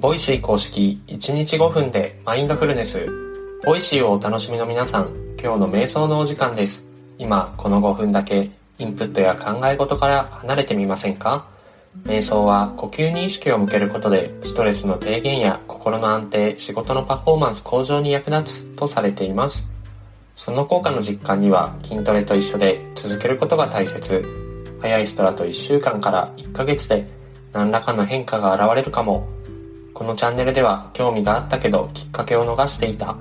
Voicy 公式1日5分でマインドフルネス。 Voicy をお楽しみの皆さん、今日の瞑想のお時間です。今、この5分だけインプットや考え事から離れてみませんか？瞑想は呼吸に意識を向けることでストレスの低減や心の安定、仕事のパフォーマンス向上に役立つとされています。その効果の実感には筋トレと一緒で続けることが大切。早い人だと1週間から1ヶ月で何らかの変化が現れるかも。このチャンネルでは興味があったけどきっかけを逃していた。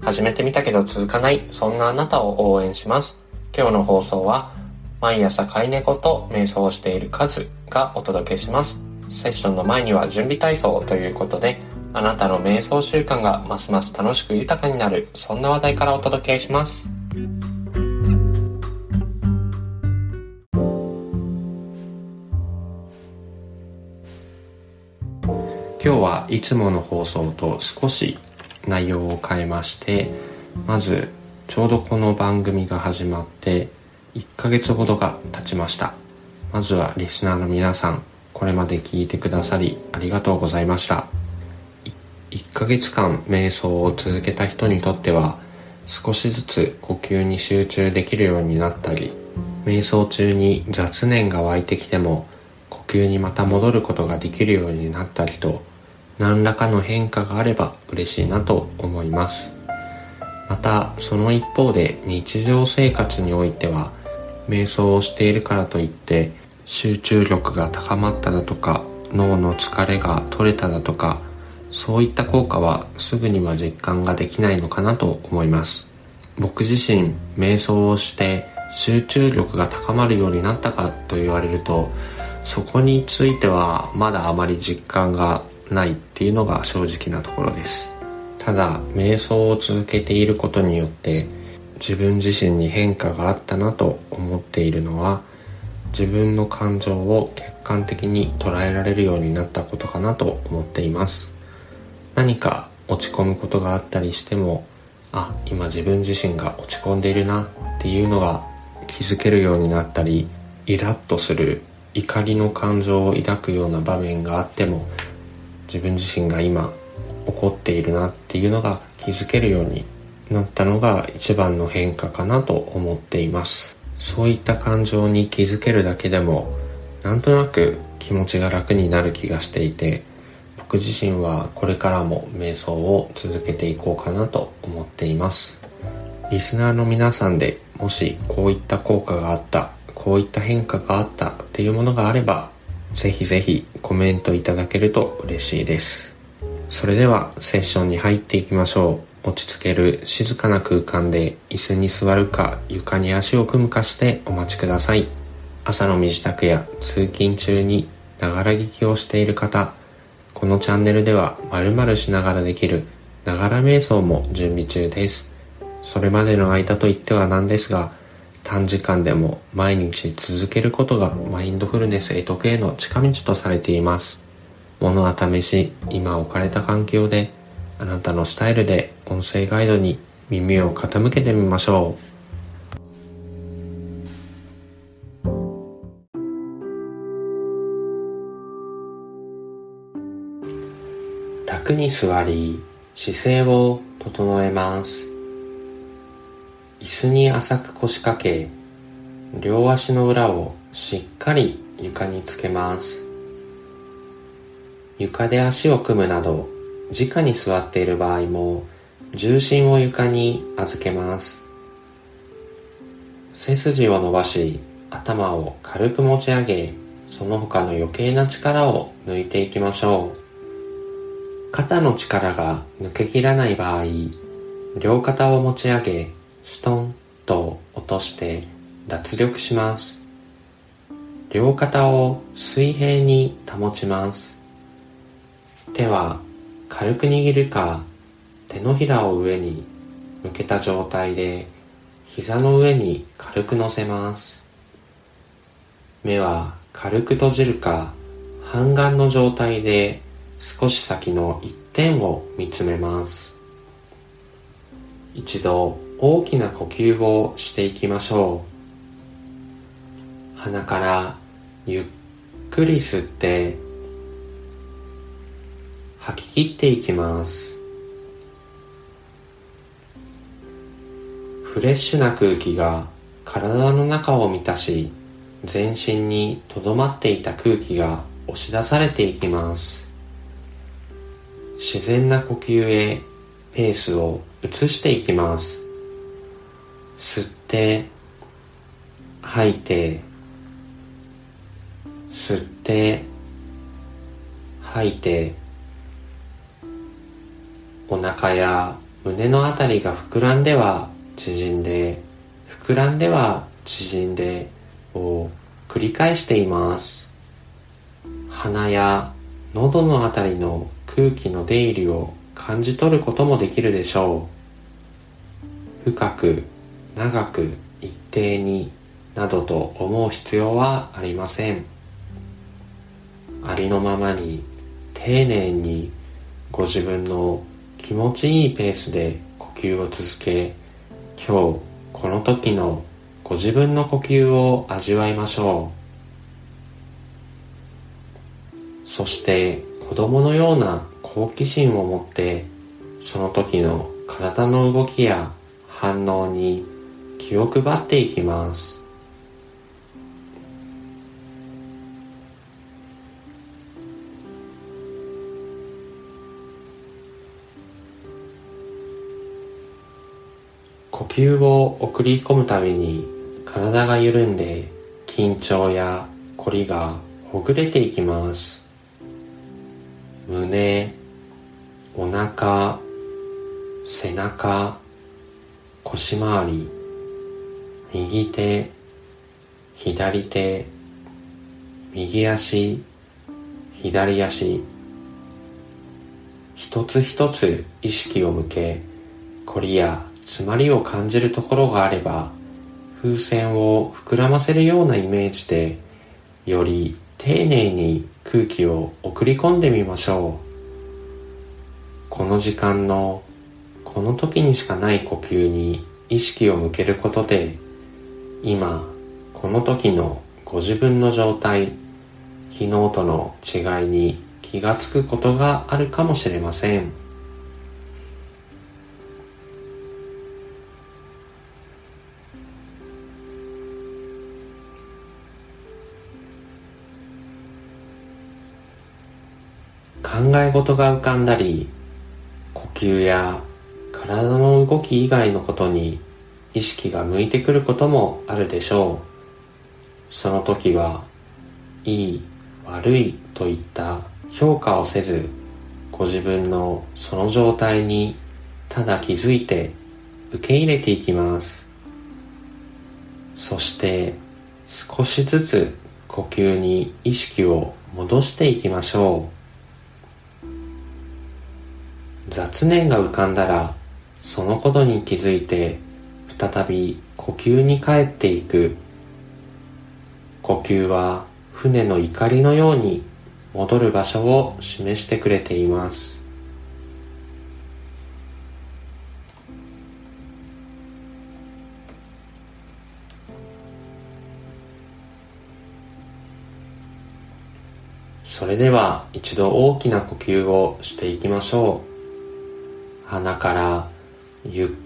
始めてみたけど続かない、そんなあなたを応援します。今日の放送は毎朝飼い猫と瞑想をしているカズがお届けします。セッションの前には準備体操ということであなたの瞑想習慣がますます楽しく豊かになるそんな話題からお届けします今日はいつもの放送と少し内容を変えましてまずちょうどこの番組が始まって1ヶ月ほどが経ちました。まずはリスナーの皆さんこれまで聞いてくださりありがとうございました。1ヶ月間瞑想を続けた人にとっては少しずつ呼吸に集中できるようになったり瞑想中に雑念が湧いてきても呼吸にまた戻ることができるようになったりと何らかの変化があれば嬉しいなと思います。またその一方で日常生活においては瞑想をしているからといって集中力が高まっただとか脳の疲れが取れただとかそういった効果はすぐには実感ができないのかなと思います。僕自身瞑想をして集中力が高まるようになったかと言われるとそこについてはまだあまり実感がないっていうのが正直なところです。ただ瞑想を続けていることによって自分自身に変化があったなと思っているのは自分の感情を客観的に捉えられるようになったことかなと思っています。何か落ち込むことがあったりしてもあ今自分自身が落ち込んでいるなっていうのが気づけるようになったりイラッとする怒りの感情を抱くような場面があっても自分自身が今怒っているなっていうのが気づけるようになったのが一番の変化かなと思っています。そういった感情に気づけるだけでもなんとなく気持ちが楽になる気がしていて僕自身はこれからも瞑想を続けていこうかなと思っています。リスナーの皆さんでもしこういった効果があったこういった変化があったっていうものがあればぜひぜひコメントいただけると嬉しいです。それではセッションに入っていきましょう。落ち着ける静かな空間で椅子に座るか床に足を組むかしてお待ちください。朝の身支度や通勤中にながら聞きをしている方このチャンネルでは〇〇しながらできるながら瞑想も準備中です。それまでの間といってはなんですが、短時間でも毎日続けることがマインドフルネスへ得への近道とされています。物は試し、今置かれた環境で、あなたのスタイルで音声ガイドに耳を傾けてみましょう。楽に座り姿勢を整えます椅子に浅く腰掛け両足の裏をしっかり床につけます。床で足を組むなど直に座っている場合も重心を床に預けます。背筋を伸ばし頭を軽く持ち上げその他の余計な力を抜いていきましょう。肩の力が抜けきらない場合、両肩を持ち上げ、ストンと落として脱力します。両肩を水平に保ちます。手は軽く握るか、手のひらを上に向けた状態で膝の上に軽く乗せます。目は軽く閉じるか、半眼の状態で少し先の一点を見つめます一度大きな呼吸をしていきましょう。鼻からゆっくり吸って吐き切っていきます。フレッシュな空気が体の中を満たし全身にとどまっていた空気が押し出されていきます。自然な呼吸へペースを移していきます。吸って吐いて吸って吐いてお腹や胸のあたりが膨らんでは縮んで膨らんでは縮んでを繰り返しています。鼻や喉のあたりの空気の出入りを感じ取ることもできるでしょう。深く長く一定になどと思う必要はありません。ありのままに丁寧にご自分の気持ちいいペースで呼吸を続け今日この時のご自分の呼吸を味わいましょう。そして子供のような好奇心を持ってその時の体の動きや反応に気を配っていきます。呼吸を送り込むたびに体が緩んで緊張や凝りがほぐれていきます。胸お腹背中腰回り。右手左手右足左足。一つ一つ意識を向け凝りや詰まりを感じるところがあれば風船を膨らませるようなイメージでより丁寧に空気を送り込んでみましょう。この時間のこの時にしかない呼吸に意識を向けることで今この時のご自分の状態昨日との違いに気がつくことがあるかもしれません。考え事が浮かんだり呼吸や体の動き以外のことに意識が向いてくることもあるでしょう。その時はいい悪いといった評価をせずご自分のその状態にただ気づいて受け入れていきます。そして少しずつ呼吸に意識を戻していきましょう。雑念が浮かんだらそのことに気づいて再び呼吸に帰っていく。呼吸は船の怒りのように戻る場所を示してくれています。それでは一度大きな呼吸をしていきましょう。鼻からゆっ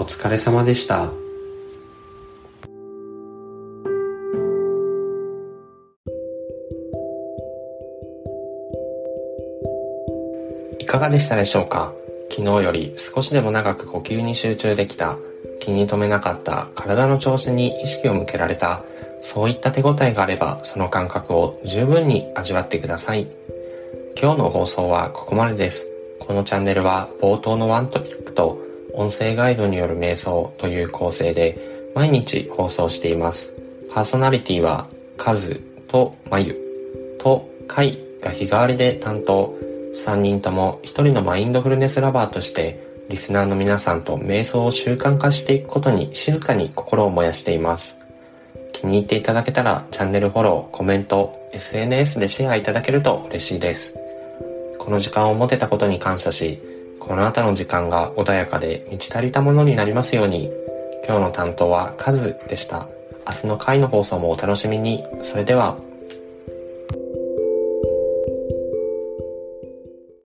お疲れ様でした。いかがでしたでしょうか？昨日より少しでも長く呼吸に集中できた気に留めなかった体の調子に意識を向けられたそういった手応えがあればその感覚を十分に味わってください。今日の放送はここまでです。このチャンネルは冒頭のワントピックと音声ガイドによる瞑想という構成で毎日放送しています。パーソナリティはカズとマユとカイが日替わりで担当。3人とも一人のマインドフルネスラバーとしてリスナーの皆さんと瞑想を習慣化していくことに静かに心を燃やしています気に入っていただけたらチャンネルフォローコメント SNS でシェアいただけると嬉しいですこの時間を持てたことに感謝しこの後の時間が穏やかで満ち足りたものになりますように。今日の担当はカズでした。明日の回の放送もお楽しみに。それでは。